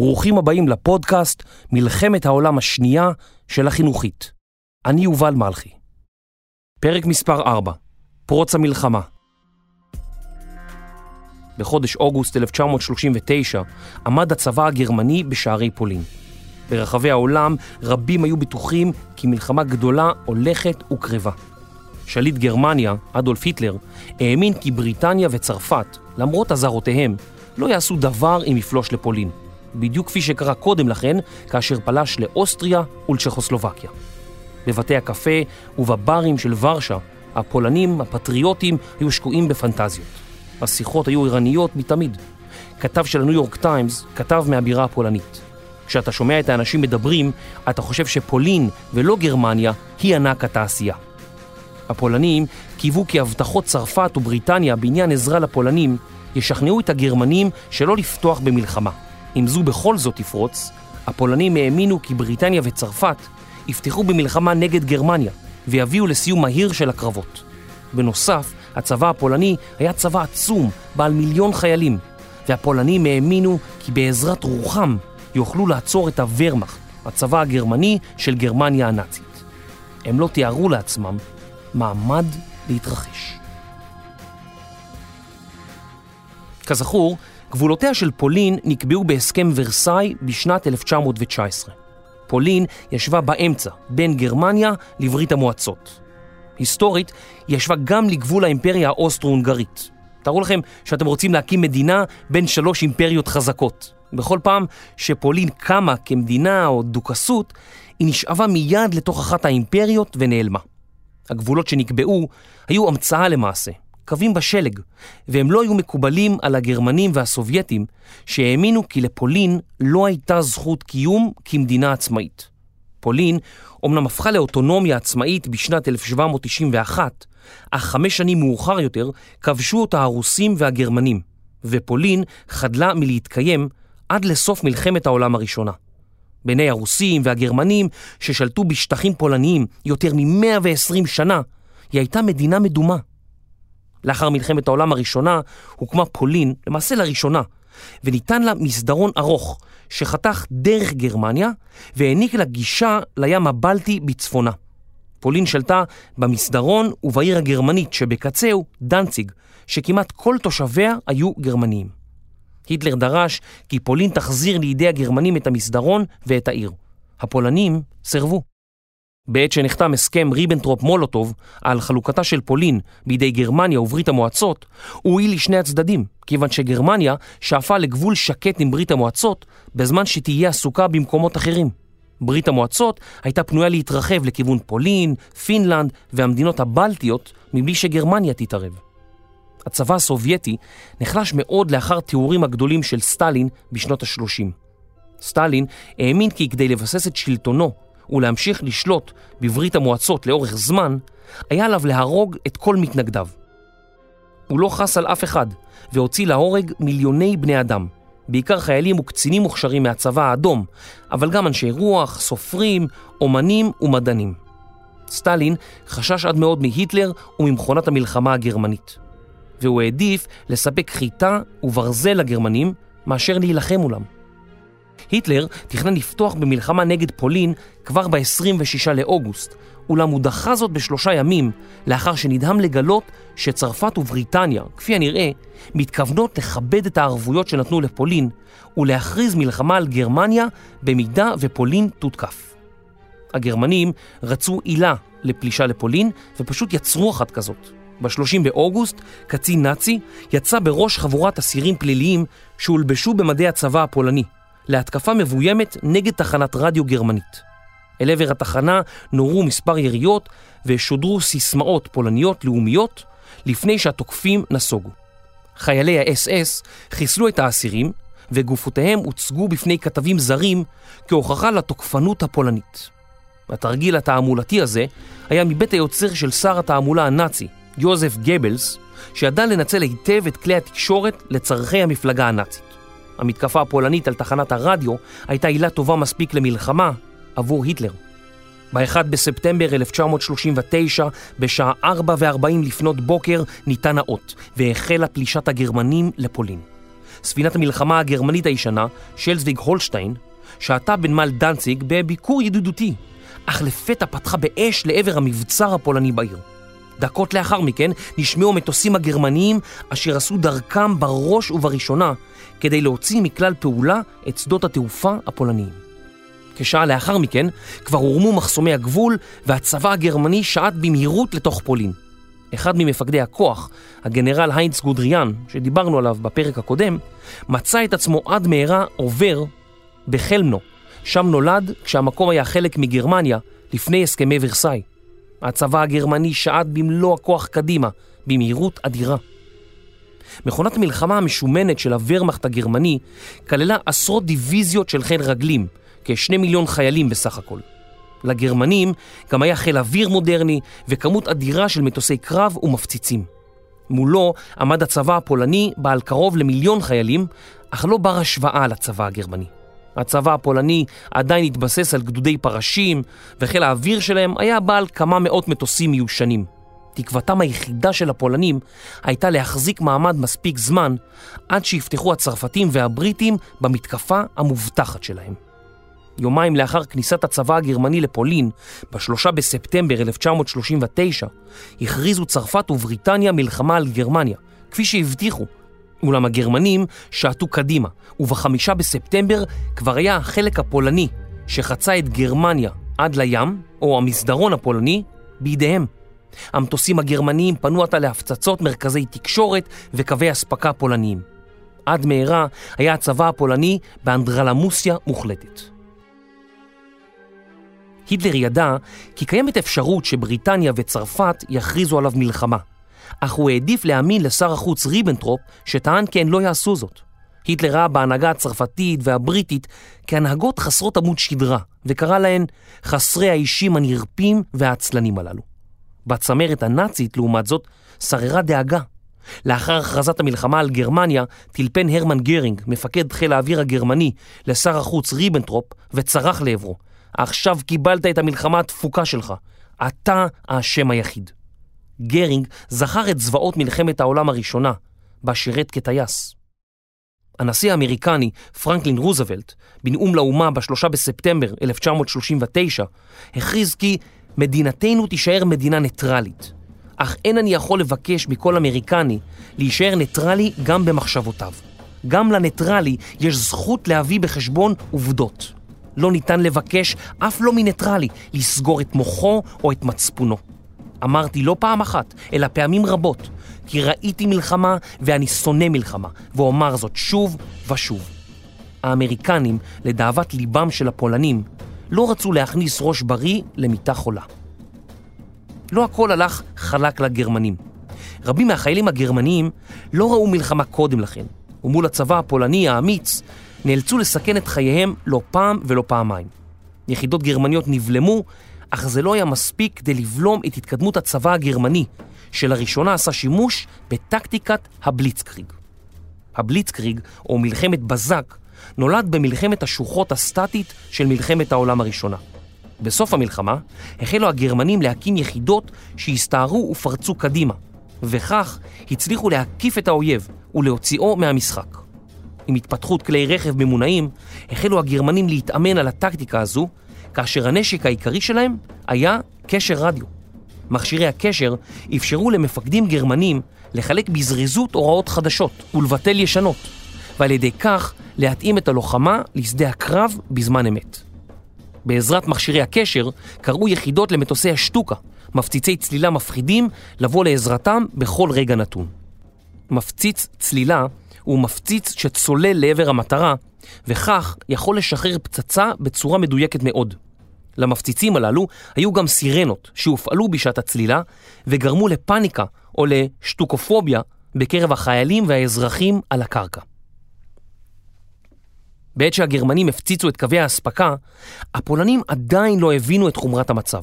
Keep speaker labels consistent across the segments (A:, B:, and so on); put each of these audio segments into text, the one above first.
A: ברוכים הבאים לפודקאסט מלחמת העולם השנייה של החינוכית. אני יובל מלכי. פרק מספר 4, פרוץ המלחמה. בחודש אוגוסט 1939 עמד הצבא הגרמני בשערי פולין. ברחבי העולם רבים היו בטוחים כי מלחמה גדולה הולכת וקרבה. שליט גרמניה, אדולף היטלר, האמין כי בריטניה וצרפת, למרות אזהרותיהם, לא יעשו דבר אם יפלוש לפולין. בדיוק כפי שקרה קודם לכן, כאשר פלש לאוסטריה ולצ'כוסלובקיה. בבתי הקפה ובברים של ורשה, הפולנים, הפטריוטים, היו שקועים בפנטזיות. השיחות היו ערניות מתמיד. כתב של הניו יורק טיימס כתב מהבירה הפולנית. כשאתה שומע את האנשים מדברים, אתה חושב שפולין ולא גרמניה היא ענק התעשייה. הפולנים קיוו כי הבטחות צרפת ובריטניה בעניין עזרה לפולנים ישכנעו את הגרמנים שלא לפתוח במלחמה. אם זו בכל זאת תפרוץ, הפולנים האמינו כי בריטניה וצרפת יפתחו במלחמה נגד גרמניה ויביאו לסיום מהיר של הקרבות. בנוסף, הצבא הפולני היה צבא עצום, בעל מיליון חיילים, והפולנים האמינו כי בעזרת רוחם יוכלו לעצור את הוורמאכט, הצבא הגרמני של גרמניה הנאצית. הם לא תיארו לעצמם מעמד להתרחש. כזכור, גבולותיה של פולין נקבעו בהסכם ורסאי בשנת 1919. פולין ישבה באמצע, בין גרמניה לברית המועצות. היסטורית, היא ישבה גם לגבול האימפריה האוסטרו-הונגרית. תארו לכם שאתם רוצים להקים מדינה בין שלוש אימפריות חזקות. בכל פעם שפולין קמה כמדינה או דוכסות, היא נשאבה מיד לתוך אחת האימפריות ונעלמה. הגבולות שנקבעו היו המצאה למעשה, קווים בשלג, והם לא היו מקובלים על הגרמנים והסובייטים, שהאמינו כי לפולין לא הייתה זכות קיום כמדינה עצמאית. פולין אומנם הפכה לאוטונומיה עצמאית בשנת 1791, אך חמש שנים מאוחר יותר כבשו אותה הרוסים והגרמנים, ופולין חדלה מלהתקיים עד לסוף מלחמת העולם הראשונה. בעיני הרוסים והגרמנים ששלטו בשטחים פולניים יותר מ-120 שנה, היא הייתה מדינה מדומה. לאחר מלחמת העולם הראשונה הוקמה פולין, למעשה לראשונה, וניתן לה מסדרון ארוך שחתך דרך גרמניה והעניק לה גישה לים הבלטי בצפונה. פולין שלטה במסדרון ובעיר הגרמנית שבקצהו, דנציג, שכמעט כל תושביה היו גרמניים. היטלר דרש כי פולין תחזיר לידי הגרמנים את המסדרון ואת העיר. הפולנים סירבו. בעת שנחתם הסכם ריבנטרופ מולוטוב על חלוקתה של פולין בידי גרמניה וברית המועצות, הוא הועיל לשני הצדדים, כיוון שגרמניה שאפה לגבול שקט עם ברית המועצות, בזמן שתהיה עסוקה במקומות אחרים. ברית המועצות הייתה פנויה להתרחב לכיוון פולין, פינלנד והמדינות הבלטיות מבלי שגרמניה תתערב. הצבא הסובייטי נחלש מאוד לאחר תיאורים הגדולים של סטלין בשנות ה-30. סטלין האמין כי כדי לבסס את שלטונו ולהמשיך לשלוט בברית המועצות לאורך זמן, היה עליו להרוג את כל מתנגדיו. הוא לא חס על אף אחד, והוציא להורג מיליוני בני אדם, בעיקר חיילים וקצינים מוכשרים מהצבא האדום, אבל גם אנשי רוח, סופרים, אומנים ומדענים. סטלין חשש עד מאוד מהיטלר וממכונת המלחמה הגרמנית, והוא העדיף לספק חיטה וברזל לגרמנים מאשר להילחם מולם. היטלר תכנן לפתוח במלחמה נגד פולין כבר ב-26 לאוגוסט, אולם הוא דחה זאת בשלושה ימים, לאחר שנדהם לגלות שצרפת ובריטניה, כפי הנראה, מתכוונות לכבד את הערבויות שנתנו לפולין, ולהכריז מלחמה על גרמניה במידה ופולין תותקף. הגרמנים רצו עילה לפלישה לפולין, ופשוט יצרו אחת כזאת. ב-30 באוגוסט, קצין נאצי יצא בראש חבורת אסירים פליליים שהולבשו במדי הצבא הפולני, להתקפה מבוימת נגד תחנת רדיו גרמנית. אל עבר התחנה נורו מספר יריות ושודרו סיסמאות פולניות לאומיות לפני שהתוקפים נסוגו. חיילי האס-אס חיסלו את האסירים וגופותיהם הוצגו בפני כתבים זרים כהוכחה לתוקפנות הפולנית. התרגיל התעמולתי הזה היה מבית היוצר של שר התעמולה הנאצי, יוזף גבלס, שידע לנצל היטב את כלי התקשורת לצורכי המפלגה הנאצית. המתקפה הפולנית על תחנת הרדיו הייתה עילה טובה מספיק למלחמה עבור היטלר. ב-1 בספטמבר 1939, בשעה 4 ו-40 לפנות בוקר, ניתן האות, והחלה פלישת הגרמנים לפולין. ספינת המלחמה הגרמנית הישנה, שלזוויג הולשטיין, שהתה בנמל דנציג בביקור ידידותי, אך לפתע פתחה באש לעבר המבצר הפולני בעיר. דקות לאחר מכן נשמעו המטוסים הגרמניים אשר עשו דרכם בראש ובראשונה כדי להוציא מכלל פעולה את שדות התעופה הפולניים. כשעה לאחר מכן כבר הורמו מחסומי הגבול והצבא הגרמני שעט במהירות לתוך פולין. אחד ממפקדי הכוח, הגנרל היינץ גודריאן, שדיברנו עליו בפרק הקודם, מצא את עצמו עד מהרה עובר בחלמנו. שם נולד כשהמקום היה חלק מגרמניה לפני הסכמי ורסאי. הצבא הגרמני שעט במלוא הכוח קדימה, במהירות אדירה. מכונת המלחמה המשומנת של הוורמאכט הגרמני כללה עשרות דיוויזיות של חיל רגלים, כשני מיליון חיילים בסך הכל. לגרמנים גם היה חיל אוויר מודרני וכמות אדירה של מטוסי קרב ומפציצים. מולו עמד הצבא הפולני בעל קרוב למיליון חיילים, אך לא בר השוואה לצבא הגרמני. הצבא הפולני עדיין התבסס על גדודי פרשים, וחיל האוויר שלהם היה בעל כמה מאות מטוסים מיושנים. תקוותם היחידה של הפולנים הייתה להחזיק מעמד מספיק זמן עד שיפתחו הצרפתים והבריטים במתקפה המובטחת שלהם. יומיים לאחר כניסת הצבא הגרמני לפולין, בשלושה בספטמבר 1939, הכריזו צרפת ובריטניה מלחמה על גרמניה, כפי שהבטיחו. אולם הגרמנים שעטו קדימה, ובחמישה בספטמבר כבר היה החלק הפולני שחצה את גרמניה עד לים, או המסדרון הפולני, בידיהם. המטוסים הגרמניים פנו עתה להפצצות מרכזי תקשורת וקווי אספקה פולניים. עד מהרה היה הצבא הפולני באנדרלמוסיה מוחלטת. היטלר ידע כי קיימת אפשרות שבריטניה וצרפת יכריזו עליו מלחמה, אך הוא העדיף להאמין לשר החוץ ריבנטרופ שטען כי הן לא יעשו זאת. היטלר ראה בהנהגה הצרפתית והבריטית כהנהגות חסרות עמוד שדרה, וקרא להן חסרי האישים הנרפים והעצלנים הללו. בצמרת הנאצית, לעומת זאת, שררה דאגה. לאחר הכרזת המלחמה על גרמניה, טלפן הרמן גרינג, מפקד חיל האוויר הגרמני, לשר החוץ ריבנטרופ, וצרח לעברו, עכשיו קיבלת את המלחמה הדפוקה שלך. אתה האשם היחיד. גרינג זכר את זוועות מלחמת העולם הראשונה, בה שירת כטייס. הנשיא האמריקני, פרנקלין רוזוולט, בנאום לאומה ב-3 בספטמבר 1939, הכריז כי מדינתנו תישאר מדינה ניטרלית, אך אין אני יכול לבקש מכל אמריקני להישאר ניטרלי גם במחשבותיו. גם לניטרלי יש זכות להביא בחשבון עובדות. לא ניתן לבקש, אף לא מניטרלי, לסגור את מוחו או את מצפונו. אמרתי לא פעם אחת, אלא פעמים רבות, כי ראיתי מלחמה ואני שונא מלחמה, ואומר זאת שוב ושוב. האמריקנים, לדאבת ליבם של הפולנים, לא רצו להכניס ראש בריא למיטה חולה. לא הכל הלך חלק לגרמנים. רבים מהחיילים הגרמניים לא ראו מלחמה קודם לכן, ומול הצבא הפולני האמיץ נאלצו לסכן את חייהם לא פעם ולא פעמיים. יחידות גרמניות נבלמו, אך זה לא היה מספיק כדי לבלום את התקדמות הצבא הגרמני, שלראשונה עשה שימוש בטקטיקת הבליצקריג. הבליצקריג, או מלחמת בזק, נולד במלחמת השוחות הסטטית של מלחמת העולם הראשונה. בסוף המלחמה החלו הגרמנים להקים יחידות שהסתערו ופרצו קדימה, וכך הצליחו להקיף את האויב ולהוציאו מהמשחק. עם התפתחות כלי רכב ממונעים, החלו הגרמנים להתאמן על הטקטיקה הזו, כאשר הנשק העיקרי שלהם היה קשר רדיו. מכשירי הקשר אפשרו למפקדים גרמנים לחלק בזריזות הוראות חדשות ולבטל ישנות, ועל ידי כך להתאים את הלוחמה לשדה הקרב בזמן אמת. בעזרת מכשירי הקשר קראו יחידות למטוסי השטוקה, מפציצי צלילה מפחידים, לבוא לעזרתם בכל רגע נתון. מפציץ צלילה הוא מפציץ שצולל לעבר המטרה, וכך יכול לשחרר פצצה בצורה מדויקת מאוד. למפציצים הללו היו גם סירנות שהופעלו בשעת הצלילה וגרמו לפאניקה או לשטוקופוביה בקרב החיילים והאזרחים על הקרקע. בעת שהגרמנים הפציצו את קווי האספקה, הפולנים עדיין לא הבינו את חומרת המצב.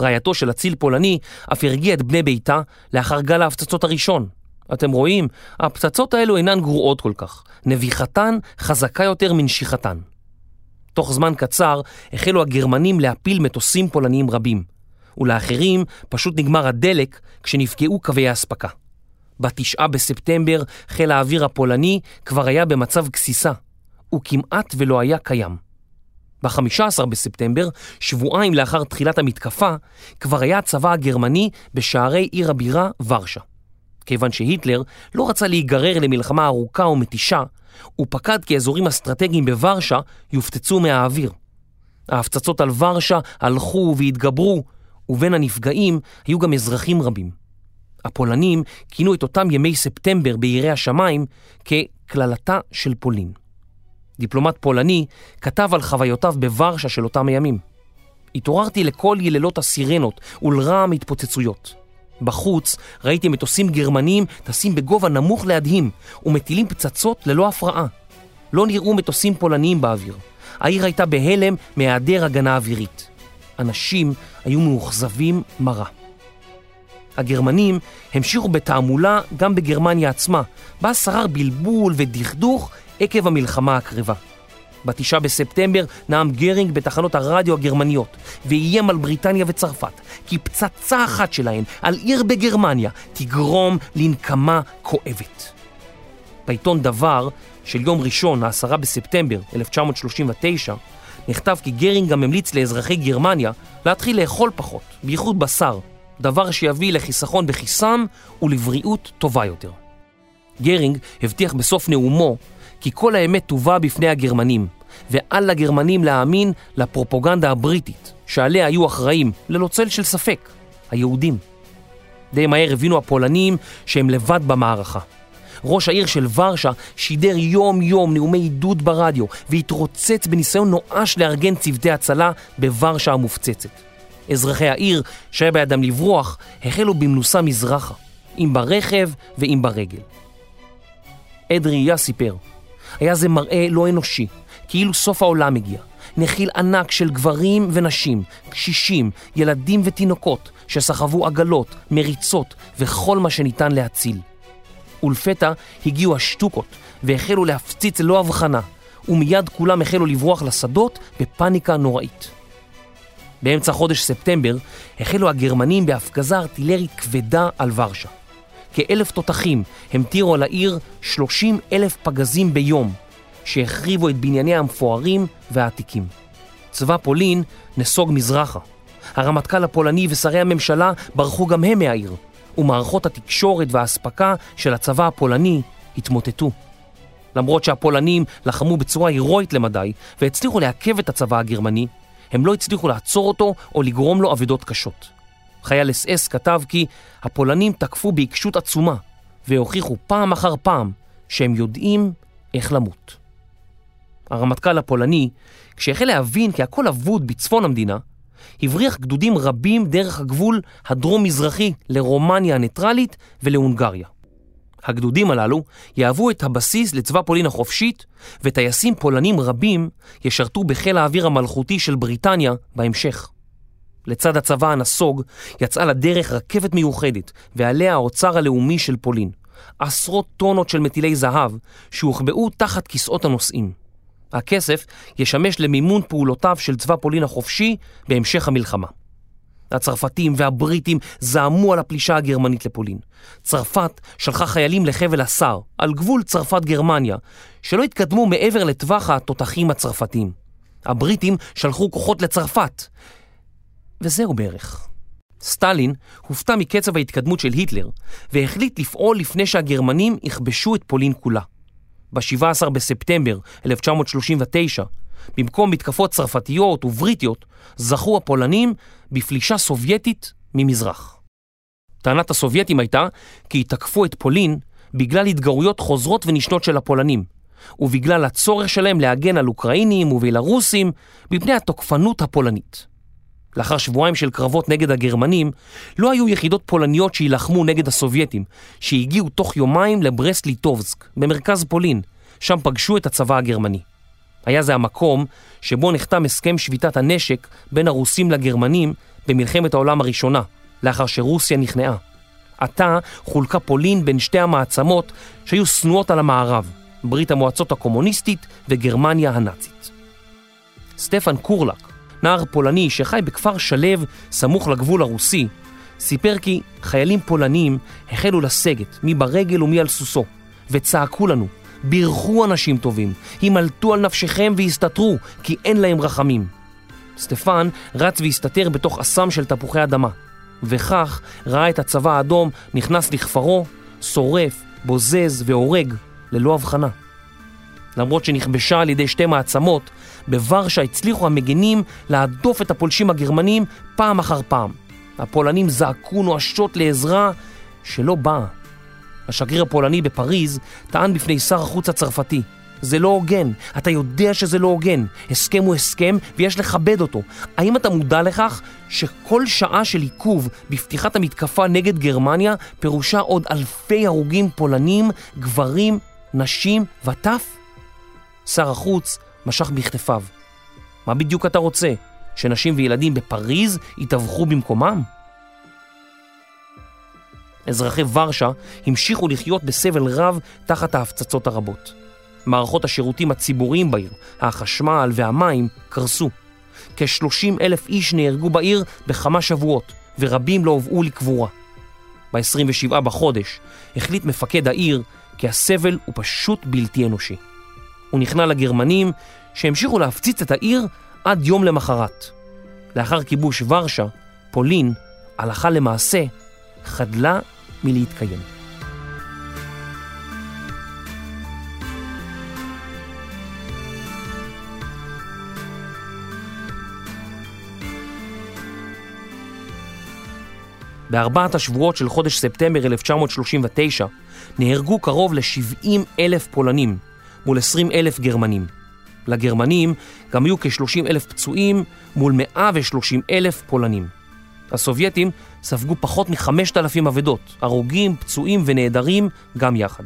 A: רעייתו של אציל פולני אף הרגיע את בני ביתה לאחר גל ההפצצות הראשון. אתם רואים, הפצצות האלו אינן גרועות כל כך. נביחתן חזקה יותר מנשיכתן. תוך זמן קצר החלו הגרמנים להפיל מטוסים פולניים רבים, ולאחרים פשוט נגמר הדלק כשנפגעו קווי האספקה. בתשעה בספטמבר חיל האוויר הפולני כבר היה במצב גסיסה, הוא כמעט ולא היה קיים. ב-15 בספטמבר, שבועיים לאחר תחילת המתקפה, כבר היה הצבא הגרמני בשערי עיר הבירה ורשה. כיוון שהיטלר לא רצה להיגרר למלחמה ארוכה ומתישה, הוא פקד כי אזורים אסטרטגיים בוורשה יופצצו מהאוויר. ההפצצות על ורשה הלכו והתגברו, ובין הנפגעים היו גם אזרחים רבים. הפולנים כינו את אותם ימי ספטמבר בירי השמיים כקללתה של פולין. דיפלומט פולני כתב על חוויותיו בוורשה של אותם הימים. התעוררתי לכל יללות הסירנות ולרעם התפוצצויות. בחוץ ראיתי מטוסים גרמנים טסים בגובה נמוך להדהים ומטילים פצצות ללא הפרעה. לא נראו מטוסים פולניים באוויר. העיר הייתה בהלם מהיעדר הגנה אווירית. אנשים היו מאוכזבים מרה. הגרמנים המשיכו בתעמולה גם בגרמניה עצמה, בה שרר בלבול ודכדוך עקב המלחמה הקרבה. בתשעה בספטמבר נאם גרינג בתחנות הרדיו הגרמניות ואיים על בריטניה וצרפת כי פצצה אחת שלהן על עיר בגרמניה תגרום לנקמה כואבת. בעיתון דבר של יום ראשון, העשרה בספטמבר 1939, נכתב כי גרינג גם המליץ לאזרחי גרמניה להתחיל לאכול פחות, בייחוד בשר, דבר שיביא לחיסכון בכיסם ולבריאות טובה יותר. גרינג הבטיח בסוף נאומו כי כל האמת תובא בפני הגרמנים, ואל לגרמנים להאמין לפרופוגנדה הבריטית, שעליה היו אחראים, ללא צל של ספק, היהודים. די מהר הבינו הפולנים שהם לבד במערכה. ראש העיר של ורשה שידר יום-יום נאומי עידוד ברדיו והתרוצץ בניסיון נואש לארגן צוותי הצלה בוורשה המופצצת. אזרחי העיר, שהיה בידם לברוח, החלו במנוסה מזרחה, אם ברכב ואם ברגל. עד ראייה סיפר, היה זה מראה לא אנושי, כאילו סוף העולם הגיע. נחיל ענק של גברים ונשים, קשישים, ילדים ותינוקות, שסחבו עגלות, מריצות וכל מה שניתן להציל. ולפתע הגיעו השטוקות והחלו להפציץ ללא הבחנה, ומיד כולם החלו לברוח לשדות בפאניקה נוראית. באמצע חודש ספטמבר החלו הגרמנים בהפגזה ארטילרית כבדה על ורשה. כאלף תותחים המטירו על העיר 30 אלף פגזים ביום, שהחריבו את בנייניה המפוארים והעתיקים. צבא פולין נסוג מזרחה. הרמטכ"ל הפולני ושרי הממשלה ברחו גם הם מהעיר, ומערכות התקשורת והאספקה של הצבא הפולני התמוטטו. למרות שהפולנים לחמו בצורה הירואית למדי והצליחו לעכב את הצבא הגרמני, הם לא הצליחו לעצור אותו או לגרום לו אבדות קשות. חייל אס אס כתב כי הפולנים תקפו בעיקשות עצומה והוכיחו פעם אחר פעם שהם יודעים איך למות. הרמטכ"ל הפולני, כשהחל להבין כי הכל אבוד בצפון המדינה, הבריח גדודים רבים דרך הגבול הדרום-מזרחי לרומניה הניטרלית ולהונגריה. הגדודים הללו יהוו את הבסיס לצבא פולין החופשית, וטייסים פולנים רבים ישרתו בחיל האוויר המלכותי של בריטניה בהמשך. לצד הצבא הנסוג יצאה לדרך רכבת מיוחדת, ועליה האוצר הלאומי של פולין. עשרות טונות של מטילי זהב שהוחבאו תחת כיסאות הנוסעים. הכסף ישמש למימון פעולותיו של צבא פולין החופשי בהמשך המלחמה. הצרפתים והבריטים זעמו על הפלישה הגרמנית לפולין. צרפת שלחה חיילים לחבל הסאר, על גבול צרפת-גרמניה, שלא התקדמו מעבר לטווח התותחים הצרפתיים. הבריטים שלחו כוחות לצרפת, וזהו בערך. סטלין הופתע מקצב ההתקדמות של היטלר, והחליט לפעול לפני שהגרמנים יכבשו את פולין כולה. ב-17 בספטמבר 1939, במקום מתקפות צרפתיות ובריטיות, זכו הפולנים בפלישה סובייטית ממזרח. טענת הסובייטים הייתה כי תקפו את פולין בגלל התגרויות חוזרות ונשנות של הפולנים, ובגלל הצורך שלהם להגן על אוקראינים ובלרוסים מפני התוקפנות הפולנית. לאחר שבועיים של קרבות נגד הגרמנים, לא היו יחידות פולניות שיילחמו נגד הסובייטים, שהגיעו תוך יומיים לברסט ליטובסק, במרכז פולין, שם פגשו את הצבא הגרמני. היה זה המקום שבו נחתם הסכם שביתת הנשק בין הרוסים לגרמנים במלחמת העולם הראשונה, לאחר שרוסיה נכנעה. עתה חולקה פולין בין שתי המעצמות שהיו שנואות על המערב, ברית המועצות הקומוניסטית וגרמניה הנאצית. סטפן קורלק, נער פולני שחי בכפר שלו סמוך לגבול הרוסי, סיפר כי חיילים פולנים החלו לסגת, מי ברגל ומי על סוסו, וצעקו לנו, בירכו אנשים טובים, הימלטו על נפשכם והסתתרו, כי אין להם רחמים. סטפן רץ והסתתר בתוך אסם של תפוחי אדמה, וכך ראה את הצבא האדום נכנס לכפרו, שורף, בוזז והורג ללא הבחנה. למרות שנכבשה על ידי שתי מעצמות, בוורשה הצליחו המגנים להדוף את הפולשים הגרמנים פעם אחר פעם. הפולנים זעקו נואשות לעזרה שלא באה. השגריר הפולני בפריז טען בפני שר החוץ הצרפתי זה לא הוגן, אתה יודע שזה לא הוגן, הסכם הוא הסכם ויש לכבד אותו. האם אתה מודע לכך שכל שעה של עיכוב בפתיחת המתקפה נגד גרמניה פירושה עוד אלפי הרוגים פולנים, גברים, נשים וטף? שר החוץ משך בכתפיו. מה בדיוק אתה רוצה? שנשים וילדים בפריז יטבחו במקומם? אזרחי ורשה המשיכו לחיות בסבל רב תחת ההפצצות הרבות. מערכות השירותים הציבוריים בעיר, החשמל והמים, קרסו. כ-30 אלף איש נהרגו בעיר בכמה שבועות, ורבים לא הובאו לקבורה. ב-27 בחודש החליט מפקד העיר כי הסבל הוא פשוט בלתי אנושי. הוא נכנע לגרמנים שהמשיכו להפציץ את העיר עד יום למחרת. לאחר כיבוש ורשה, פולין, הלכה למעשה, חדלה מלהתקיים. בארבעת השבועות של חודש ספטמבר 1939 נהרגו קרוב ל-70 אלף פולנים מול 20 אלף גרמנים. לגרמנים גם היו כ-30 אלף פצועים מול 130 אלף פולנים. הסובייטים ספגו פחות מ-5,000 אבדות, הרוגים, פצועים ונעדרים גם יחד.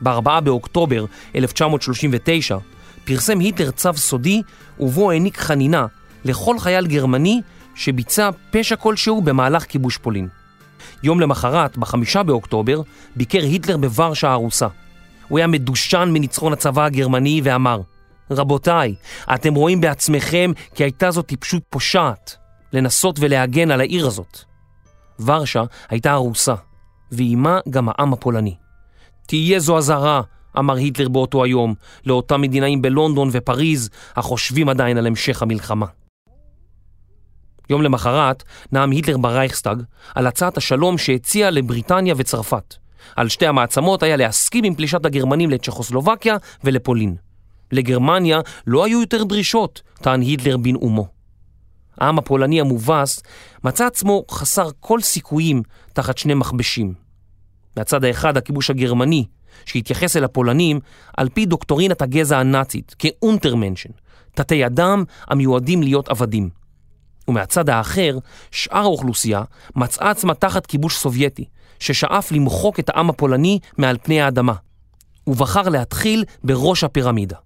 A: ב-4 באוקטובר 1939 פרסם היטלר צו סודי ובו העניק חנינה לכל חייל גרמני שביצע פשע כלשהו במהלך כיבוש פולין. יום למחרת, בחמישה באוקטובר, ביקר היטלר בוורשה הרוסה. הוא היה מדושן מניצחון הצבא הגרמני ואמר, רבותיי, אתם רואים בעצמכם כי הייתה זו טיפשות פושעת לנסות ולהגן על העיר הזאת. ורשה הייתה הרוסה, ועימה גם העם הפולני. תהיה זו אזהרה, אמר היטלר באותו היום, לאותם מדינאים בלונדון ופריז, החושבים עדיין על המשך המלחמה. יום למחרת נאם היטלר ברייכסטאג על הצעת השלום שהציע לבריטניה וצרפת. על שתי המעצמות היה להסכים עם פלישת הגרמנים לצ'כוסלובקיה ולפולין. לגרמניה לא היו יותר דרישות, טען היטלר בנאומו. העם הפולני המובס מצא עצמו חסר כל סיכויים תחת שני מכבשים. מהצד האחד הכיבוש הגרמני, שהתייחס אל הפולנים על פי דוקטורינת הגזע הנאצית כאונטרמנשן, תתי אדם המיועדים להיות עבדים. ומהצד האחר, שאר האוכלוסייה מצאה עצמה תחת כיבוש סובייטי, ששאף למחוק את העם הפולני מעל פני האדמה. הוא בחר להתחיל בראש הפירמידה.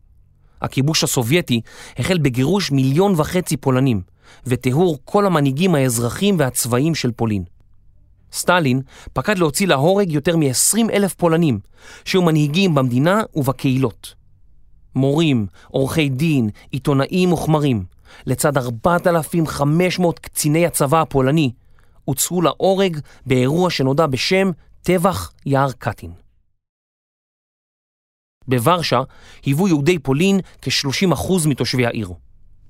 A: הכיבוש הסובייטי החל בגירוש מיליון וחצי פולנים, וטיהור כל המנהיגים האזרחים והצבאיים של פולין. סטלין פקד להוציא להורג יותר מ-20 אלף פולנים, שהיו מנהיגים במדינה ובקהילות. מורים, עורכי דין, עיתונאים וכמרים, לצד 4,500 קציני הצבא הפולני, הוצאו להורג באירוע שנודע בשם טבח יער קטין. בוורשה היוו יהודי פולין כ-30% מתושבי העיר.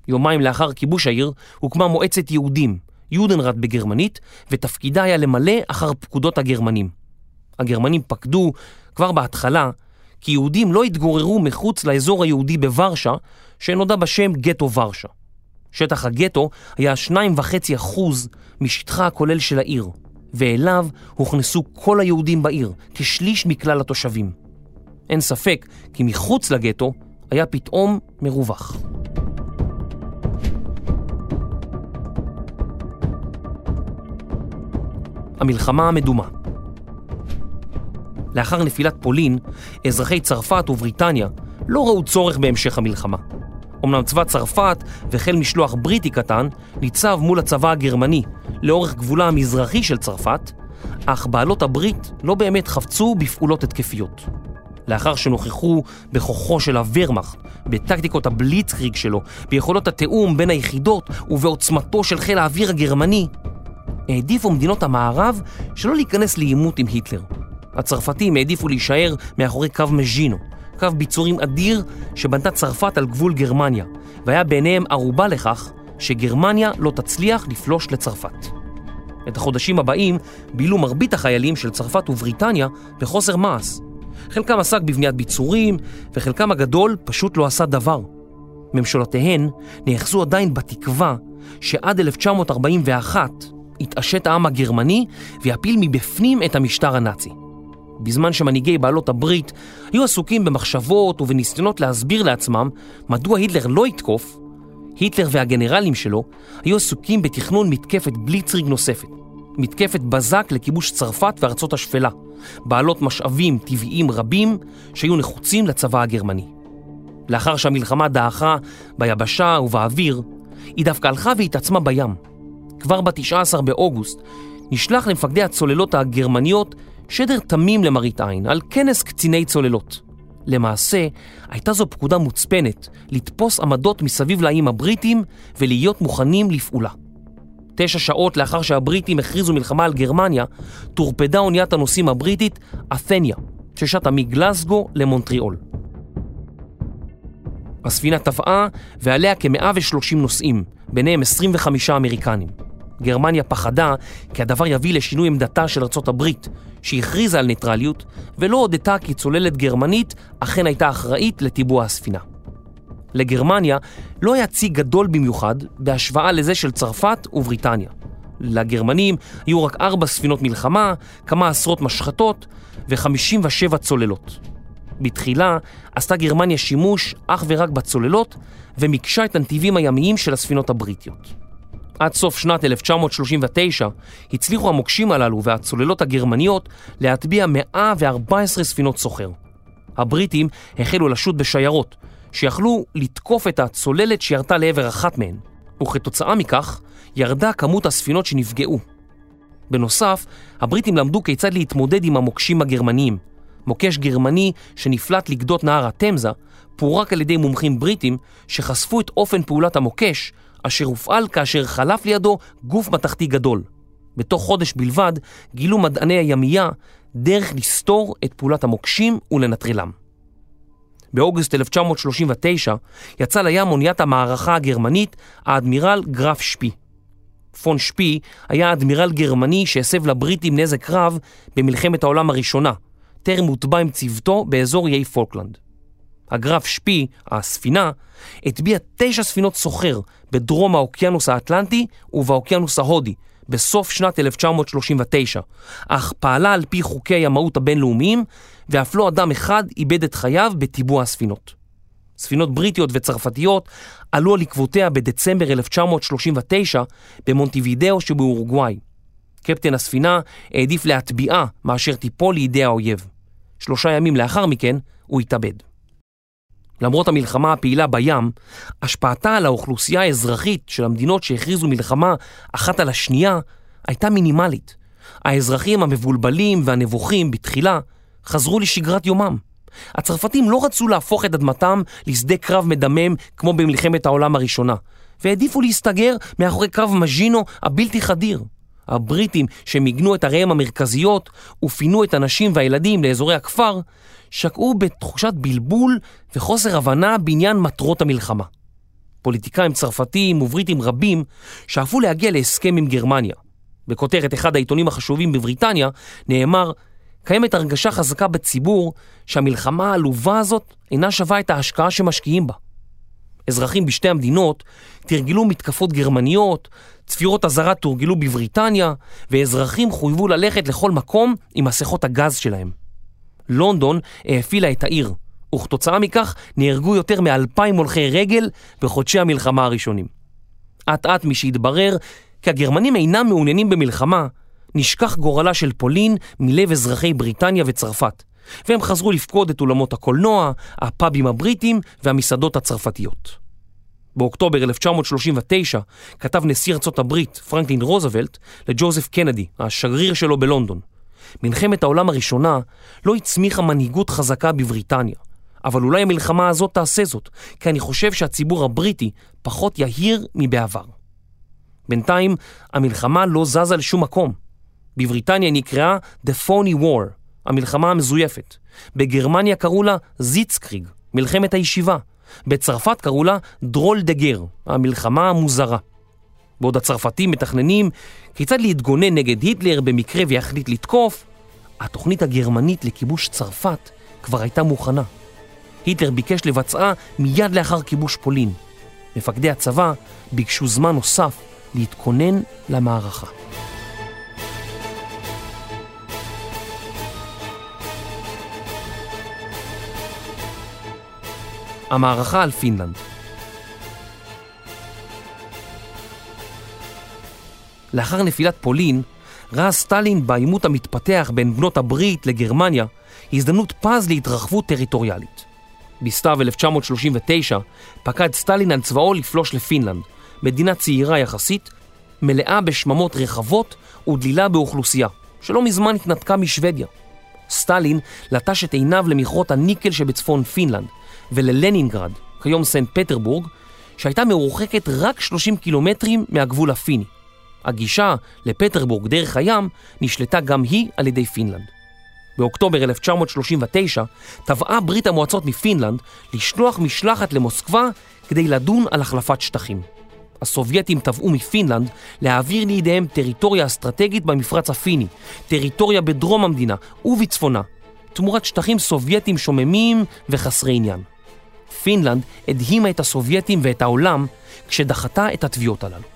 A: יומיים לאחר כיבוש העיר הוקמה מועצת יהודים, יודנראט בגרמנית, ותפקידה היה למלא אחר פקודות הגרמנים. הגרמנים פקדו כבר בהתחלה כי יהודים לא התגוררו מחוץ לאזור היהודי בוורשה, שנודע בשם גטו ורשה. שטח הגטו היה 2.5% משטחה הכולל של העיר, ואליו הוכנסו כל היהודים בעיר, כשליש מכלל התושבים. אין ספק כי מחוץ לגטו היה פתאום מרווח. המלחמה המדומה לאחר נפילת פולין, אזרחי צרפת ובריטניה לא ראו צורך בהמשך המלחמה. אמנם צבא צרפת וחיל משלוח בריטי קטן ניצב מול הצבא הגרמני לאורך גבולה המזרחי של צרפת, אך בעלות הברית לא באמת חפצו בפעולות התקפיות. לאחר שנוכחו בכוחו של הוורמאכט, בטקטיקות הבליצקריג שלו, ביכולות התיאום בין היחידות ובעוצמתו של חיל האוויר הגרמני, העדיפו מדינות המערב שלא להיכנס לעימות עם היטלר. הצרפתים העדיפו להישאר מאחורי קו מז'ינו, קו ביצורים אדיר שבנתה צרפת על גבול גרמניה, והיה בעיניהם ערובה לכך שגרמניה לא תצליח לפלוש לצרפת. את החודשים הבאים בילו מרבית החיילים של צרפת ובריטניה בחוסר מעש. חלקם עסק בבניית ביצורים, וחלקם הגדול פשוט לא עשה דבר. ממשלותיהן נאחזו עדיין בתקווה שעד 1941 יתעשת העם הגרמני ויפיל מבפנים את המשטר הנאצי. בזמן שמנהיגי בעלות הברית היו עסוקים במחשבות ובניסיונות להסביר לעצמם מדוע היטלר לא יתקוף, היטלר והגנרלים שלו היו עסוקים בתכנון מתקפת בליצריג נוספת. מתקפת בזק לכיבוש צרפת וארצות השפלה, בעלות משאבים טבעיים רבים שהיו נחוצים לצבא הגרמני. לאחר שהמלחמה דעכה ביבשה ובאוויר, היא דווקא הלכה והתעצמה בים. כבר ב-19 באוגוסט נשלח למפקדי הצוללות הגרמניות שדר תמים למראית עין על כנס קציני צוללות. למעשה, הייתה זו פקודה מוצפנת לתפוס עמדות מסביב לאיים הבריטים ולהיות מוכנים לפעולה. תשע שעות לאחר שהבריטים הכריזו מלחמה על גרמניה, טורפדה אוניית הנוסעים הבריטית את'ניה, ששטה מגלסגו למונטריאול. הספינה טבעה ועליה כ-130 נוסעים, ביניהם 25 אמריקנים. גרמניה פחדה כי הדבר יביא לשינוי עמדתה של ארצות הברית, שהכריזה על ניטרליות, ולא הודתה כי צוללת גרמנית אכן הייתה אחראית לטיבוע הספינה. לגרמניה לא היה צי גדול במיוחד בהשוואה לזה של צרפת ובריטניה. לגרמנים היו רק ארבע ספינות מלחמה, כמה עשרות משחטות ו-57 צוללות. בתחילה עשתה גרמניה שימוש אך ורק בצוללות ומיקשה את הנתיבים הימיים של הספינות הבריטיות. עד סוף שנת 1939 הצליחו המוקשים הללו והצוללות הגרמניות להטביע 114 ספינות סוחר. הבריטים החלו לשוט בשיירות, שיכלו לתקוף את הצוללת שירתה לעבר אחת מהן, וכתוצאה מכך ירדה כמות הספינות שנפגעו. בנוסף, הבריטים למדו כיצד להתמודד עם המוקשים הגרמניים. מוקש גרמני שנפלט לגדות נהר התמזה פורק על ידי מומחים בריטים שחשפו את אופן פעולת המוקש אשר הופעל כאשר חלף לידו גוף מתכתי גדול. בתוך חודש בלבד גילו מדעני הימייה דרך לסתור את פעולת המוקשים ולנטרלם. באוגוסט 1939 יצא לים אוניית המערכה הגרמנית, האדמירל גרף שפי. פון שפי היה אדמירל גרמני שהסב לבריטים נזק רב במלחמת העולם הראשונה, טרם הוטבע עם צוותו באזור איי פולקלנד. הגרף שפי, הספינה, הטביע תשע ספינות סוחר בדרום האוקיינוס האטלנטי ובאוקיינוס ההודי בסוף שנת 1939, אך פעלה על פי חוקי הימאות הבינלאומיים, ואף לא אדם אחד איבד את חייו בטיבוע הספינות. ספינות בריטיות וצרפתיות עלו על עקבותיה בדצמבר 1939 במונטיבידאו שבאורוגוואי. קפטן הספינה העדיף להטביעה מאשר תיפול לידי האויב. שלושה ימים לאחר מכן הוא התאבד. למרות המלחמה הפעילה בים, השפעתה על האוכלוסייה האזרחית של המדינות שהכריזו מלחמה אחת על השנייה הייתה מינימלית. האזרחים המבולבלים והנבוכים בתחילה חזרו לשגרת יומם. הצרפתים לא רצו להפוך את אדמתם לשדה קרב מדמם כמו במלחמת העולם הראשונה, והעדיפו להסתגר מאחורי קו מז'ינו הבלתי חדיר. הבריטים שמיגנו את עריהם המרכזיות ופינו את הנשים והילדים לאזורי הכפר, שקעו בתחושת בלבול וחוסר הבנה בעניין מטרות המלחמה. פוליטיקאים צרפתיים ובריטים רבים שאפו להגיע להסכם עם גרמניה. בכותרת אחד העיתונים החשובים בבריטניה נאמר קיימת הרגשה חזקה בציבור שהמלחמה העלובה הזאת אינה שווה את ההשקעה שמשקיעים בה. אזרחים בשתי המדינות תרגלו מתקפות גרמניות, צפירות אזהרה תורגלו בבריטניה, ואזרחים חויבו ללכת לכל מקום עם מסכות הגז שלהם. לונדון האפילה את העיר, וכתוצאה מכך נהרגו יותר מאלפיים הולכי רגל בחודשי המלחמה הראשונים. אט אט משהתברר כי הגרמנים אינם מעוניינים במלחמה, נשכח גורלה של פולין מלב אזרחי בריטניה וצרפת, והם חזרו לפקוד את אולמות הקולנוע, הפאבים הבריטים והמסעדות הצרפתיות. באוקטובר 1939 כתב נשיא ארצות הברית, פרנקלין רוזוולט, לג'וזף קנדי, השגריר שלו בלונדון. מלחמת העולם הראשונה לא הצמיחה מנהיגות חזקה בבריטניה, אבל אולי המלחמה הזאת תעשה זאת, כי אני חושב שהציבור הבריטי פחות יהיר מבעבר. בינתיים המלחמה לא זזה לשום מקום. בבריטניה נקראה The Phony War, המלחמה המזויפת. בגרמניה קראו לה זיצקריג, מלחמת הישיבה. בצרפת קראו לה דרול דה גר, המלחמה המוזרה. בעוד הצרפתים מתכננים כיצד להתגונן נגד היטלר במקרה ויחליט לתקוף, התוכנית הגרמנית לכיבוש צרפת כבר הייתה מוכנה. היטלר ביקש לבצעה מיד לאחר כיבוש פולין. מפקדי הצבא ביקשו זמן נוסף להתכונן למערכה. המערכה על פינלנד לאחר נפילת פולין, ראה סטלין בעימות המתפתח בין בנות הברית לגרמניה הזדמנות פז להתרחבות טריטוריאלית. בסתיו 1939 פקד סטלין על צבאו לפלוש לפינלנד, מדינה צעירה יחסית, מלאה בשממות רחבות ודלילה באוכלוסייה, שלא מזמן התנתקה משוודיה. סטלין לטש את עיניו למכרות הניקל שבצפון פינלנד וללנינגרד, כיום סנט פטרבורג, שהייתה מרוחקת רק 30 קילומטרים מהגבול הפיני. הגישה לפטרבורג דרך הים נשלטה גם היא על ידי פינלנד. באוקטובר 1939 תבעה ברית המועצות מפינלנד לשלוח משלחת למוסקבה כדי לדון על החלפת שטחים. הסובייטים תבעו מפינלנד להעביר לידיהם טריטוריה אסטרטגית במפרץ הפיני, טריטוריה בדרום המדינה ובצפונה, תמורת שטחים סובייטים שוממים וחסרי עניין. פינלנד הדהימה את הסובייטים ואת העולם כשדחתה את התביעות הללו.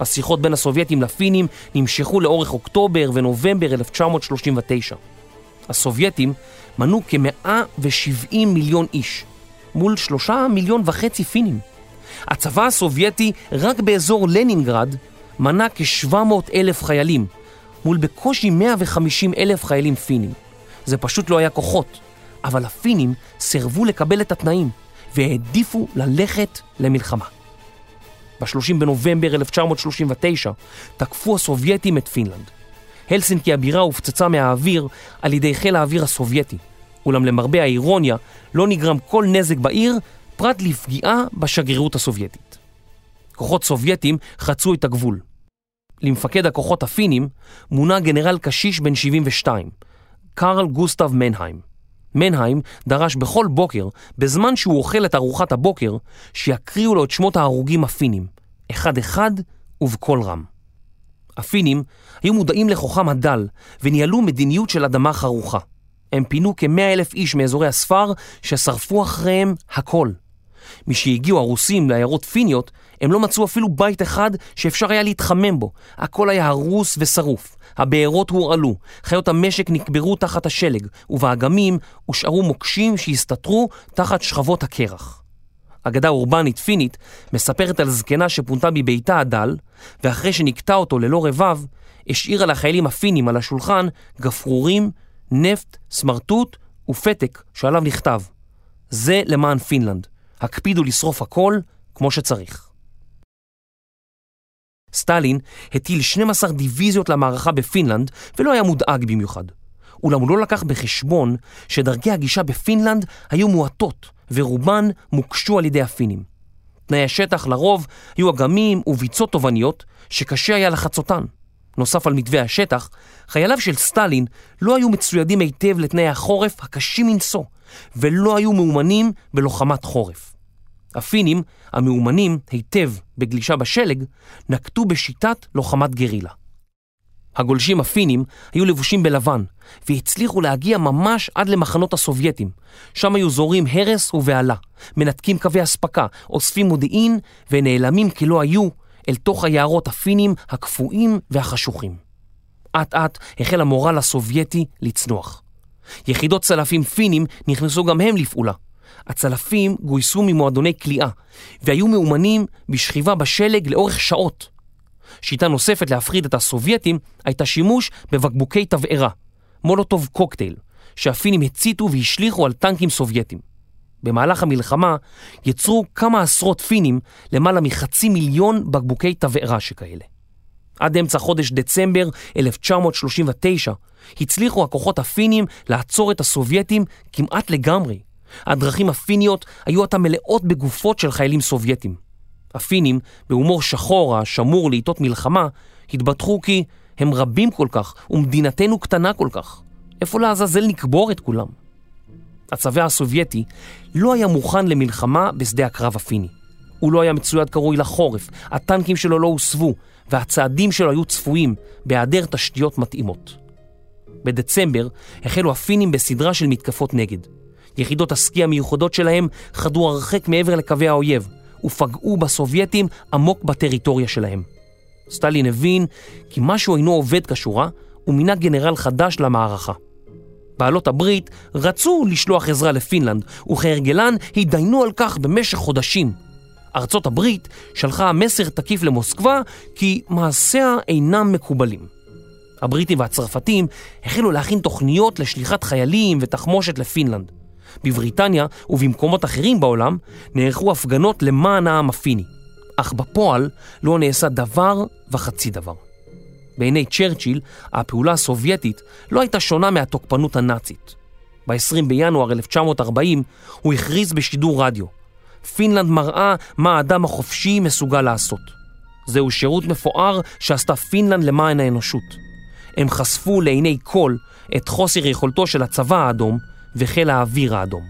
A: השיחות בין הסובייטים לפינים נמשכו לאורך אוקטובר ונובמבר 1939. הסובייטים מנו כ-170 מיליון איש, מול שלושה מיליון וחצי פינים. הצבא הסובייטי רק באזור לנינגרד מנה כ-700 אלף חיילים, מול בקושי 150 אלף חיילים פינים. זה פשוט לא היה כוחות, אבל הפינים סירבו לקבל את התנאים והעדיפו ללכת למלחמה. ב-30 בנובמבר 1939 תקפו הסובייטים את פינלנד. הלסינקי הבירה הופצצה מהאוויר על ידי חיל האוויר הסובייטי, אולם למרבה האירוניה לא נגרם כל נזק בעיר פרט לפגיעה בשגרירות הסובייטית. כוחות סובייטים חצו את הגבול. למפקד הכוחות הפינים מונה גנרל קשיש בן 72, קרל גוסטב מנהיים. מנהיים דרש בכל בוקר, בזמן שהוא אוכל את ארוחת הבוקר, שיקריאו לו את שמות ההרוגים הפינים, אחד-אחד ובקול רם. הפינים היו מודעים לכוחם הדל וניהלו מדיניות של אדמה חרוכה. הם פינו כמאה אלף איש מאזורי הספר ששרפו אחריהם הכל. משהגיעו הרוסים לעיירות פיניות, הם לא מצאו אפילו בית אחד שאפשר היה להתחמם בו. הכל היה הרוס ושרוף. הבארות הורעלו, חיות המשק נקברו תחת השלג, ובאגמים הושארו מוקשים שהסתתרו תחת שכבות הקרח. אגדה אורבנית פינית מספרת על זקנה שפונתה מביתה הדל, ואחרי שנקטע אותו ללא רבב, השאירה לחיילים הפינים על השולחן גפרורים, נפט, סמרטוט ופתק שעליו נכתב: זה למען פינלנד, הקפידו לשרוף הכל כמו שצריך. סטלין הטיל 12 דיוויזיות למערכה בפינלנד ולא היה מודאג במיוחד. אולם הוא לא לקח בחשבון שדרכי הגישה בפינלנד היו מועטות ורובן מוקשו על ידי הפינים. תנאי השטח לרוב היו אגמים וביצות תובעניות שקשה היה לחצותן. נוסף על מתווה השטח, חייליו של סטלין לא היו מצוידים היטב לתנאי החורף הקשים מנשוא ולא היו מאומנים בלוחמת חורף. הפינים, המאומנים היטב בגלישה בשלג, נקטו בשיטת לוחמת גרילה. הגולשים הפינים היו לבושים בלבן, והצליחו להגיע ממש עד למחנות הסובייטים. שם היו זורים הרס ובהלה, מנתקים קווי אספקה, אוספים מודיעין, ונעלמים כלא היו אל תוך היערות הפינים הקפואים והחשוכים. אט אט החל המורל הסובייטי לצנוח. יחידות צלפים פינים נכנסו גם הם לפעולה. הצלפים גויסו ממועדוני כליאה, והיו מאומנים בשכיבה בשלג לאורך שעות. שיטה נוספת להפחיד את הסובייטים הייתה שימוש בבקבוקי תבערה, מולוטוב קוקטייל, שהפינים הציתו והשליכו על טנקים סובייטים. במהלך המלחמה יצרו כמה עשרות פינים למעלה מחצי מיליון בקבוקי תבערה שכאלה. עד אמצע חודש דצמבר 1939 הצליחו הכוחות הפינים לעצור את הסובייטים כמעט לגמרי. הדרכים הפיניות היו עתה מלאות בגופות של חיילים סובייטים. הפינים, בהומור שחור השמור לעיתות מלחמה, התבטחו כי הם רבים כל כך ומדינתנו קטנה כל כך. איפה לעזאזל נקבור את כולם? הצבא הסובייטי לא היה מוכן למלחמה בשדה הקרב הפיני. הוא לא היה מצויד קרוי לחורף, הטנקים שלו לא הוסבו, והצעדים שלו היו צפויים בהיעדר תשתיות מתאימות. בדצמבר החלו הפינים בסדרה של מתקפות נגד. יחידות הסקי המיוחדות שלהם חדרו הרחק מעבר לקווי האויב, ופגעו בסובייטים עמוק בטריטוריה שלהם. סטלין הבין כי משהו אינו עובד כשורה, ומינה גנרל חדש למערכה. בעלות הברית רצו לשלוח עזרה לפינלנד, וכהרגלן התדיינו על כך במשך חודשים. ארצות הברית שלחה מסר תקיף למוסקבה כי מעשיה אינם מקובלים. הבריטים והצרפתים החלו להכין תוכניות לשליחת חיילים ותחמושת לפינלנד. בבריטניה ובמקומות אחרים בעולם נערכו הפגנות למען העם הפיני, אך בפועל לא נעשה דבר וחצי דבר. בעיני צ'רצ'יל, הפעולה הסובייטית לא הייתה שונה מהתוקפנות הנאצית. ב-20 בינואר 1940 הוא הכריז בשידור רדיו פינלנד מראה מה האדם החופשי מסוגל לעשות. זהו שירות מפואר שעשתה פינלנד למען האנושות. הם חשפו לעיני כל את חוסר יכולתו של הצבא האדום וחיל האוויר האדום.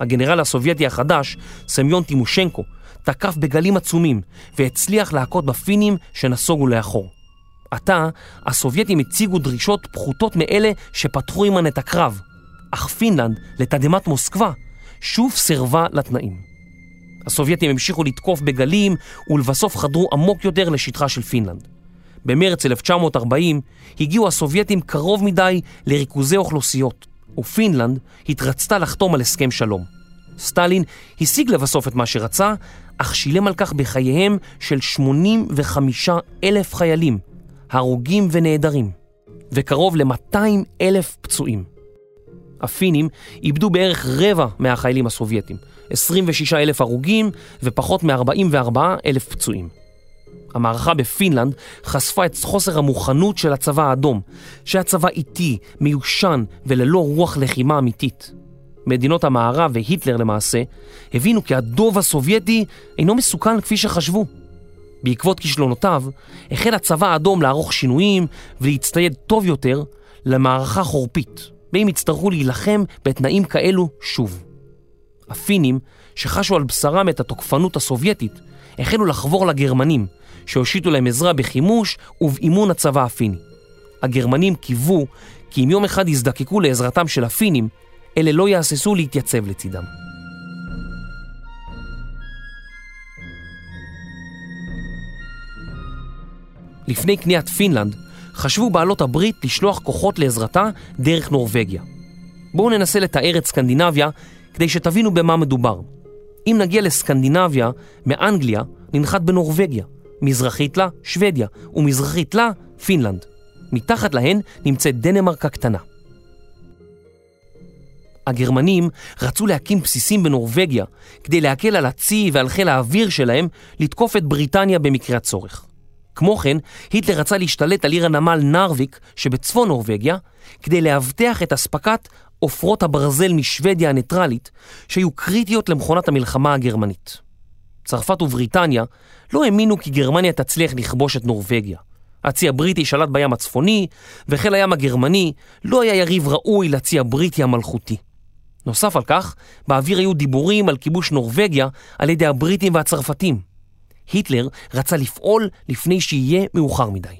A: הגנרל הסובייטי החדש, סמיון טימושנקו, תקף בגלים עצומים והצליח להכות בפינים שנסוגו לאחור. עתה, הסובייטים הציגו דרישות פחותות מאלה שפתחו עמן את הקרב, אך פינלנד, לתדהמת מוסקבה, שוב סירבה לתנאים. הסובייטים המשיכו לתקוף בגלים ולבסוף חדרו עמוק יותר לשטחה של פינלנד. במרץ 1940 הגיעו הסובייטים קרוב מדי לריכוזי אוכלוסיות, ופינלנד התרצתה לחתום על הסכם שלום. סטלין השיג לבסוף את מה שרצה, אך שילם על כך בחייהם של 85 אלף חיילים, הרוגים ונעדרים, וקרוב ל-200 אלף פצועים. הפינים איבדו בערך רבע מהחיילים הסובייטים, 26 אלף הרוגים ופחות מ-44 אלף פצועים. המערכה בפינלנד חשפה את חוסר המוכנות של הצבא האדום, שהצבא איטי, מיושן וללא רוח לחימה אמיתית. מדינות המערב והיטלר למעשה הבינו כי הדוב הסובייטי אינו מסוכן כפי שחשבו. בעקבות כישלונותיו החל הצבא האדום לערוך שינויים ולהצטייד טוב יותר למערכה חורפית, ואם יצטרכו להילחם בתנאים כאלו שוב. הפינים, שחשו על בשרם את התוקפנות הסובייטית, החלו לחבור לגרמנים, שהושיטו להם עזרה בחימוש ובאימון הצבא הפיני. הגרמנים קיוו כי אם יום אחד יזדקקו לעזרתם של הפינים, אלה לא יהססו להתייצב לצידם. לפני קניית פינלנד, חשבו בעלות הברית לשלוח כוחות לעזרתה דרך נורבגיה. בואו ננסה לתאר את סקנדינביה כדי שתבינו במה מדובר. אם נגיע לסקנדינביה, מאנגליה ננחת בנורבגיה, מזרחית לה שוודיה ומזרחית לה פינלנד. מתחת להן נמצאת דנמרק הקטנה. הגרמנים רצו להקים בסיסים בנורבגיה כדי להקל על הצי ועל חיל האוויר שלהם לתקוף את בריטניה במקרה הצורך. כמו כן, היטלר רצה להשתלט על עיר הנמל נרוויק שבצפון נורבגיה כדי להבטיח את אספקת עופרות הברזל משוודיה הניטרלית שהיו קריטיות למכונת המלחמה הגרמנית. צרפת ובריטניה לא האמינו כי גרמניה תצליח לכבוש את נורבגיה. הצי הבריטי שלט בים הצפוני, וחיל הים הגרמני לא היה יריב ראוי לצי הבריטי המלכותי. נוסף על כך, באוויר היו דיבורים על כיבוש נורבגיה על ידי הבריטים והצרפתים. היטלר רצה לפעול לפני שיהיה מאוחר מדי.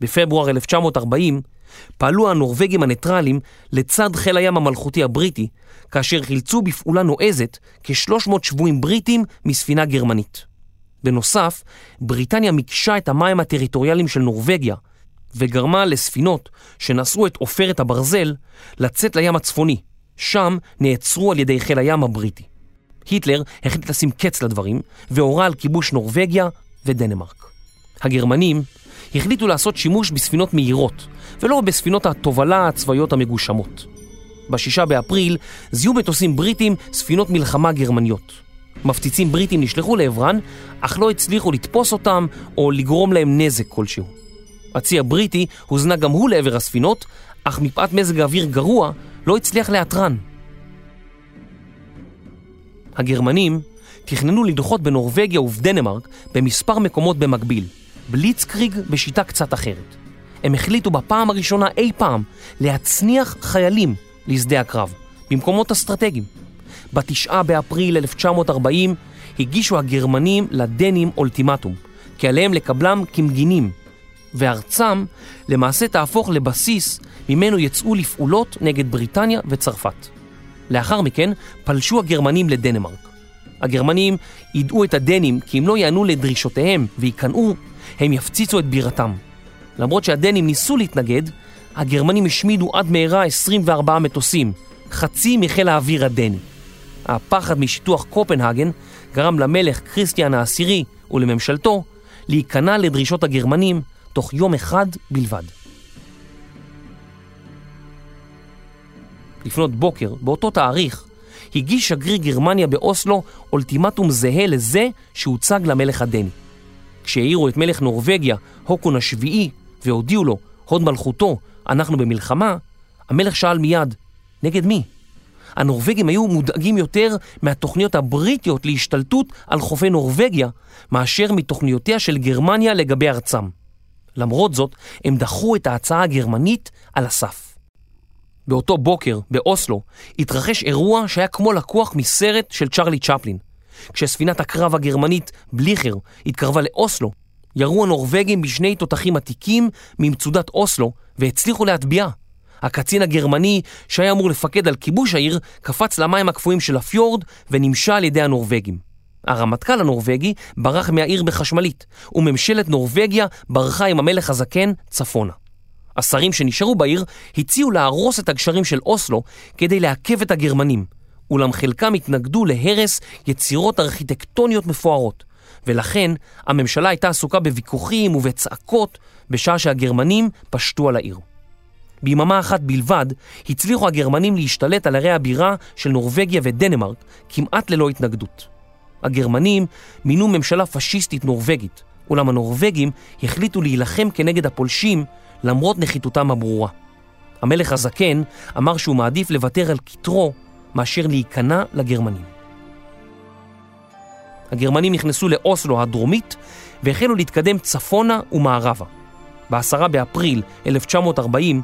A: בפברואר 1940 פעלו הנורבגים הניטרלים לצד חיל הים המלכותי הבריטי, כאשר חילצו בפעולה נועזת כ-300 שבויים בריטים מספינה גרמנית. בנוסף, בריטניה מקשה את המים הטריטוריאליים של נורבגיה, וגרמה לספינות שנשאו את עופרת הברזל לצאת לים הצפוני, שם נעצרו על ידי חיל הים הבריטי. היטלר החליט לשים קץ לדברים, והורה על כיבוש נורבגיה ודנמרק. הגרמנים החליטו לעשות שימוש בספינות מהירות, ולא בספינות התובלה הצבאיות המגושמות. בשישה באפריל זיהו מטוסים בריטים ספינות מלחמה גרמניות. מפציצים בריטים נשלחו לעברן, אך לא הצליחו לתפוס אותם או לגרום להם נזק כלשהו. הצי הבריטי הוזנה גם הוא לעבר הספינות, אך מפאת מזג האוויר גרוע לא הצליח לאתרן. הגרמנים תכננו לדחות בנורבגיה ובדנמרק במספר מקומות במקביל, בליצקריג בשיטה קצת אחרת. הם החליטו בפעם הראשונה אי פעם להצניח חיילים לשדה הקרב, במקומות אסטרטגיים. בתשעה באפריל 1940 הגישו הגרמנים לדנים אולטימטום, כי עליהם לקבלם כמגינים, וארצם למעשה תהפוך לבסיס ממנו יצאו לפעולות נגד בריטניה וצרפת. לאחר מכן פלשו הגרמנים לדנמרק. הגרמנים ידעו את הדנים כי אם לא יענו לדרישותיהם וייכנעו, הם יפציצו את בירתם. למרות שהדנים ניסו להתנגד, הגרמנים השמידו עד מהרה 24 מטוסים, חצי מחיל האוויר הדני. הפחד משיטוח קופנהגן גרם למלך כריסטיאן העשירי ולממשלתו להיכנע לדרישות הגרמנים תוך יום אחד בלבד. לפנות בוקר, באותו תאריך, הגיש שגריר גרמניה באוסלו אולטימטום זהה לזה שהוצג למלך הדני. כשהעירו את מלך נורבגיה, הוקון השביעי, והודיעו לו, הוד מלכותו, אנחנו במלחמה, המלך שאל מיד, נגד מי? הנורבגים היו מודאגים יותר מהתוכניות הבריטיות להשתלטות על חופי נורבגיה, מאשר מתוכניותיה של גרמניה לגבי ארצם. למרות זאת, הם דחו את ההצעה הגרמנית על הסף. באותו בוקר, באוסלו, התרחש אירוע שהיה כמו לקוח מסרט של צ'רלי צ'פלין. כשספינת הקרב הגרמנית בליכר התקרבה לאוסלו, ירו הנורבגים בשני תותחים עתיקים ממצודת אוסלו והצליחו להטביעה. הקצין הגרמני שהיה אמור לפקד על כיבוש העיר קפץ למים הקפואים של הפיורד ונמשל על ידי הנורבגים. הרמטכ"ל הנורבגי ברח מהעיר בחשמלית וממשלת נורבגיה ברחה עם המלך הזקן צפונה. השרים שנשארו בעיר הציעו להרוס את הגשרים של אוסלו כדי לעכב את הגרמנים, אולם חלקם התנגדו להרס יצירות ארכיטקטוניות מפוארות, ולכן הממשלה הייתה עסוקה בוויכוחים ובצעקות בשעה שהגרמנים פשטו על העיר. ביממה אחת בלבד הצליחו הגרמנים להשתלט על ערי הבירה של נורבגיה ודנמרק כמעט ללא התנגדות. הגרמנים מינו ממשלה פשיסטית נורבגית, אולם הנורבגים החליטו להילחם כנגד הפולשים למרות נחיתותם הברורה. המלך הזקן אמר שהוא מעדיף לוותר על כתרו מאשר להיכנע לגרמנים. הגרמנים נכנסו לאוסלו הדרומית והחלו להתקדם צפונה ומערבה. ב-10 באפריל 1940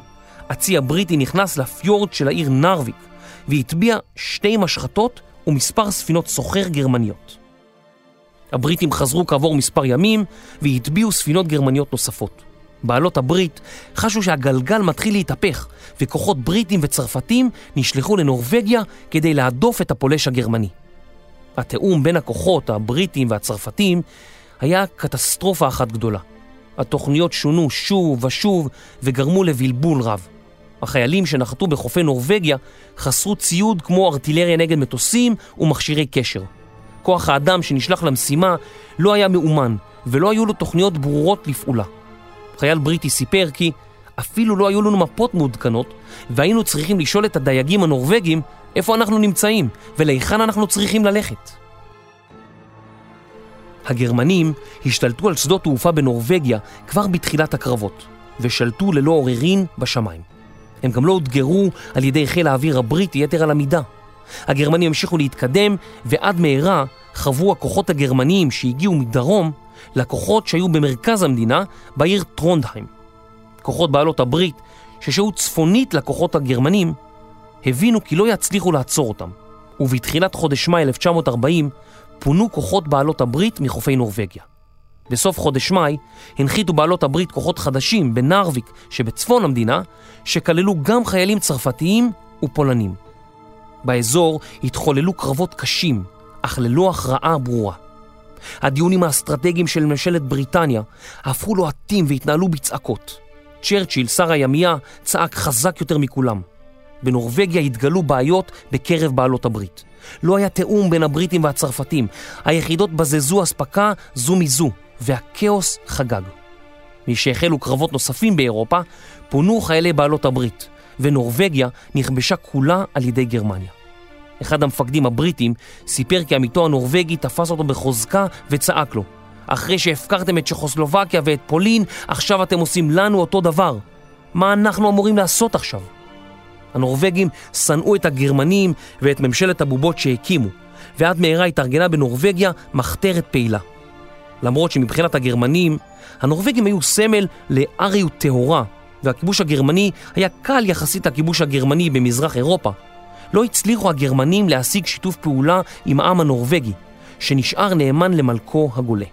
A: הצי הבריטי נכנס לפיורד של העיר נרוויק והטביע שתי משחטות ומספר ספינות סוחר גרמניות. הבריטים חזרו כעבור מספר ימים והטביעו ספינות גרמניות נוספות. בעלות הברית חשו שהגלגל מתחיל להתהפך וכוחות בריטים וצרפתים נשלחו לנורבגיה כדי להדוף את הפולש הגרמני. התיאום בין הכוחות הבריטים והצרפתים היה קטסטרופה אחת גדולה. התוכניות שונו שוב ושוב וגרמו לבלבול רב. החיילים שנחתו בחופי נורבגיה חסרו ציוד כמו ארטילריה נגד מטוסים ומכשירי קשר. כוח האדם שנשלח למשימה לא היה מאומן ולא היו לו תוכניות ברורות לפעולה. חייל בריטי סיפר כי אפילו לא היו לנו מפות מעודכנות והיינו צריכים לשאול את הדייגים הנורבגים איפה אנחנו נמצאים ולהיכן אנחנו צריכים ללכת. הגרמנים השתלטו על שדות תעופה בנורבגיה כבר בתחילת הקרבות ושלטו ללא עוררין בשמיים. הם גם לא אותגרו על ידי חיל האוויר הבריטי יתר על המידה. הגרמנים המשיכו להתקדם ועד מהרה חברו הכוחות הגרמניים שהגיעו מדרום לכוחות שהיו במרכז המדינה בעיר טרונדהיים. כוחות בעלות הברית ששהו צפונית לכוחות הגרמנים הבינו כי לא יצליחו לעצור אותם ובתחילת חודש מאי 1940 פונו כוחות בעלות הברית מחופי נורבגיה. בסוף חודש מאי הנחיתו בעלות הברית כוחות חדשים בנרוויק שבצפון המדינה, שכללו גם חיילים צרפתיים ופולנים. באזור התחוללו קרבות קשים, אך ללא הכרעה ברורה. הדיונים האסטרטגיים של ממשלת בריטניה הפכו לוהטים והתנהלו בצעקות. צ'רצ'יל, שר הימייה, צעק חזק יותר מכולם. בנורבגיה התגלו בעיות בקרב בעלות הברית. לא היה תיאום בין הבריטים והצרפתים. היחידות בזזו אספקה זו מזו, והכאוס חגג. משהחלו קרבות נוספים באירופה, פונו חיילי בעלות הברית, ונורבגיה נכבשה כולה על ידי גרמניה. אחד המפקדים הבריטים סיפר כי עמיתו הנורבגי תפס אותו בחוזקה וצעק לו אחרי שהפקרתם את צ'כוסלובקיה ואת פולין, עכשיו אתם עושים לנו אותו דבר. מה אנחנו אמורים לעשות עכשיו? הנורבגים שנאו את הגרמנים ואת ממשלת הבובות שהקימו, ועד מהרה התארגנה בנורבגיה מחתרת פעילה. למרות שמבחינת הגרמנים, הנורבגים היו סמל לאריות טהורה, והכיבוש הגרמני היה קל יחסית לכיבוש הגרמני במזרח אירופה, לא הצליחו הגרמנים להשיג שיתוף פעולה עם העם הנורבגי, שנשאר נאמן למלכו הגולה.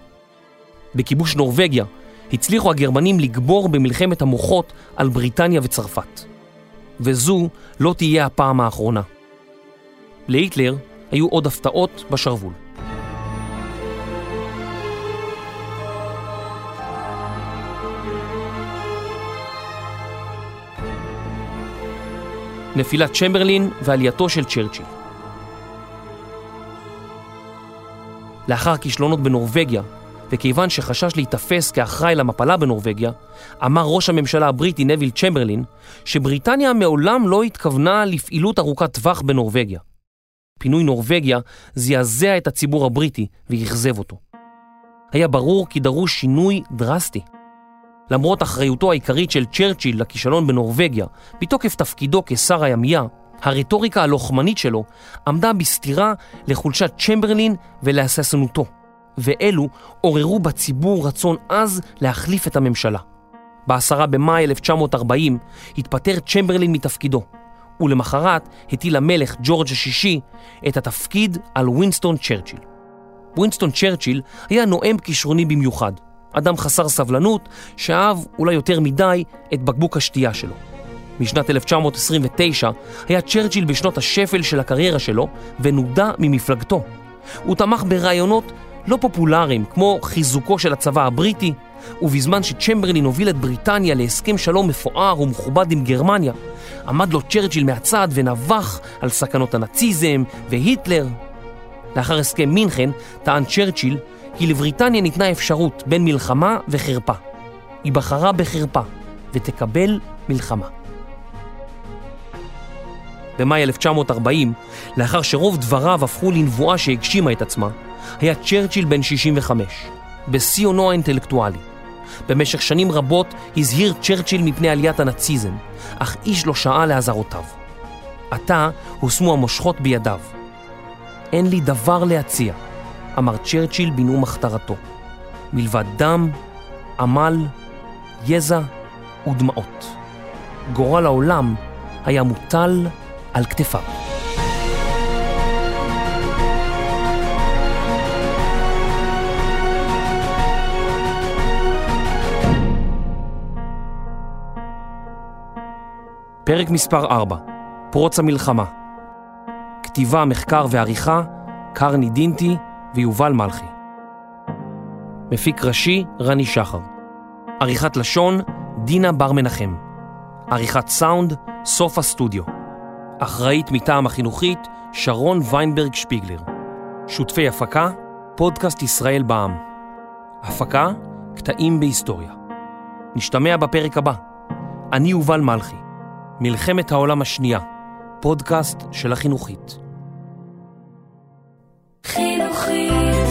A: בכיבוש נורבגיה הצליחו הגרמנים לגבור במלחמת המוחות על בריטניה וצרפת. וזו לא תהיה הפעם האחרונה. להיטלר היו עוד הפתעות בשרוול. נפילת צ'מברלין ועלייתו של צ'רצ'יל. לאחר כישלונות בנורבגיה, וכיוון שחשש להיתפס כאחראי למפלה בנורבגיה, אמר ראש הממשלה הבריטי נביל צ'מברלין שבריטניה מעולם לא התכוונה לפעילות ארוכת טווח בנורבגיה. פינוי נורבגיה זעזע את הציבור הבריטי ואכזב אותו. היה ברור כי דרוש שינוי דרסטי. למרות אחריותו העיקרית של צ'רצ'יל לכישלון בנורבגיה, מתוקף תפקידו כשר הימייה, הרטוריקה הלוחמנית שלו עמדה בסתירה לחולשת צ'מברלין ולהססנותו, ואלו עוררו בציבור רצון עז להחליף את הממשלה. בעשרה במאי 1940 התפטר צ'מברלין מתפקידו, ולמחרת הטיל המלך ג'ורג' השישי את התפקיד על ווינסטון צ'רצ'יל. ווינסטון צ'רצ'יל היה נואם כישרוני במיוחד, אדם חסר סבלנות שאהב אולי יותר מדי את בקבוק השתייה שלו. משנת 1929 היה צ'רצ'יל בשנות השפל של הקריירה שלו ונודע ממפלגתו. הוא תמך ברעיונות לא פופולריים כמו חיזוקו של הצבא הבריטי, ובזמן שצ'מברלין הוביל את בריטניה להסכם שלום מפואר ומכובד עם גרמניה, עמד לו צ'רצ'יל מהצד ונבח על סכנות הנאציזם והיטלר. לאחר הסכם מינכן טען צ'רצ'יל כי לבריטניה ניתנה אפשרות בין מלחמה וחרפה. היא בחרה בחרפה ותקבל מלחמה. במאי 1940, לאחר שרוב דבריו הפכו לנבואה שהגשימה את עצמה, היה צ'רצ'יל בן 65, בשיא עונו האינטלקטואלי. במשך שנים רבות הזהיר צ'רצ'יל מפני עליית הנאציזם, אך איש לא שעה לאזהרותיו. עתה הושמו המושכות בידיו. אין לי דבר להציע, אמר צ'רצ'יל בנאום הכתרתו, מלבד דם, עמל, יזע ודמעות. גורל העולם היה מוטל על כתפיו. פרק מספר 4, פרוץ המלחמה. כתיבה, מחקר ועריכה, קרני דינטי ויובל מלכי. מפיק ראשי, רני שחר. עריכת לשון, דינה בר מנחם. עריכת סאונד, סוף הסטודיו. אחראית מטעם החינוכית, שרון ויינברג שפיגלר. שותפי הפקה, פודקאסט ישראל בע"מ. הפקה, קטעים בהיסטוריה. נשתמע בפרק הבא. אני יובל מלכי. מלחמת העולם השנייה, פודקאסט של החינוכית. חינוכית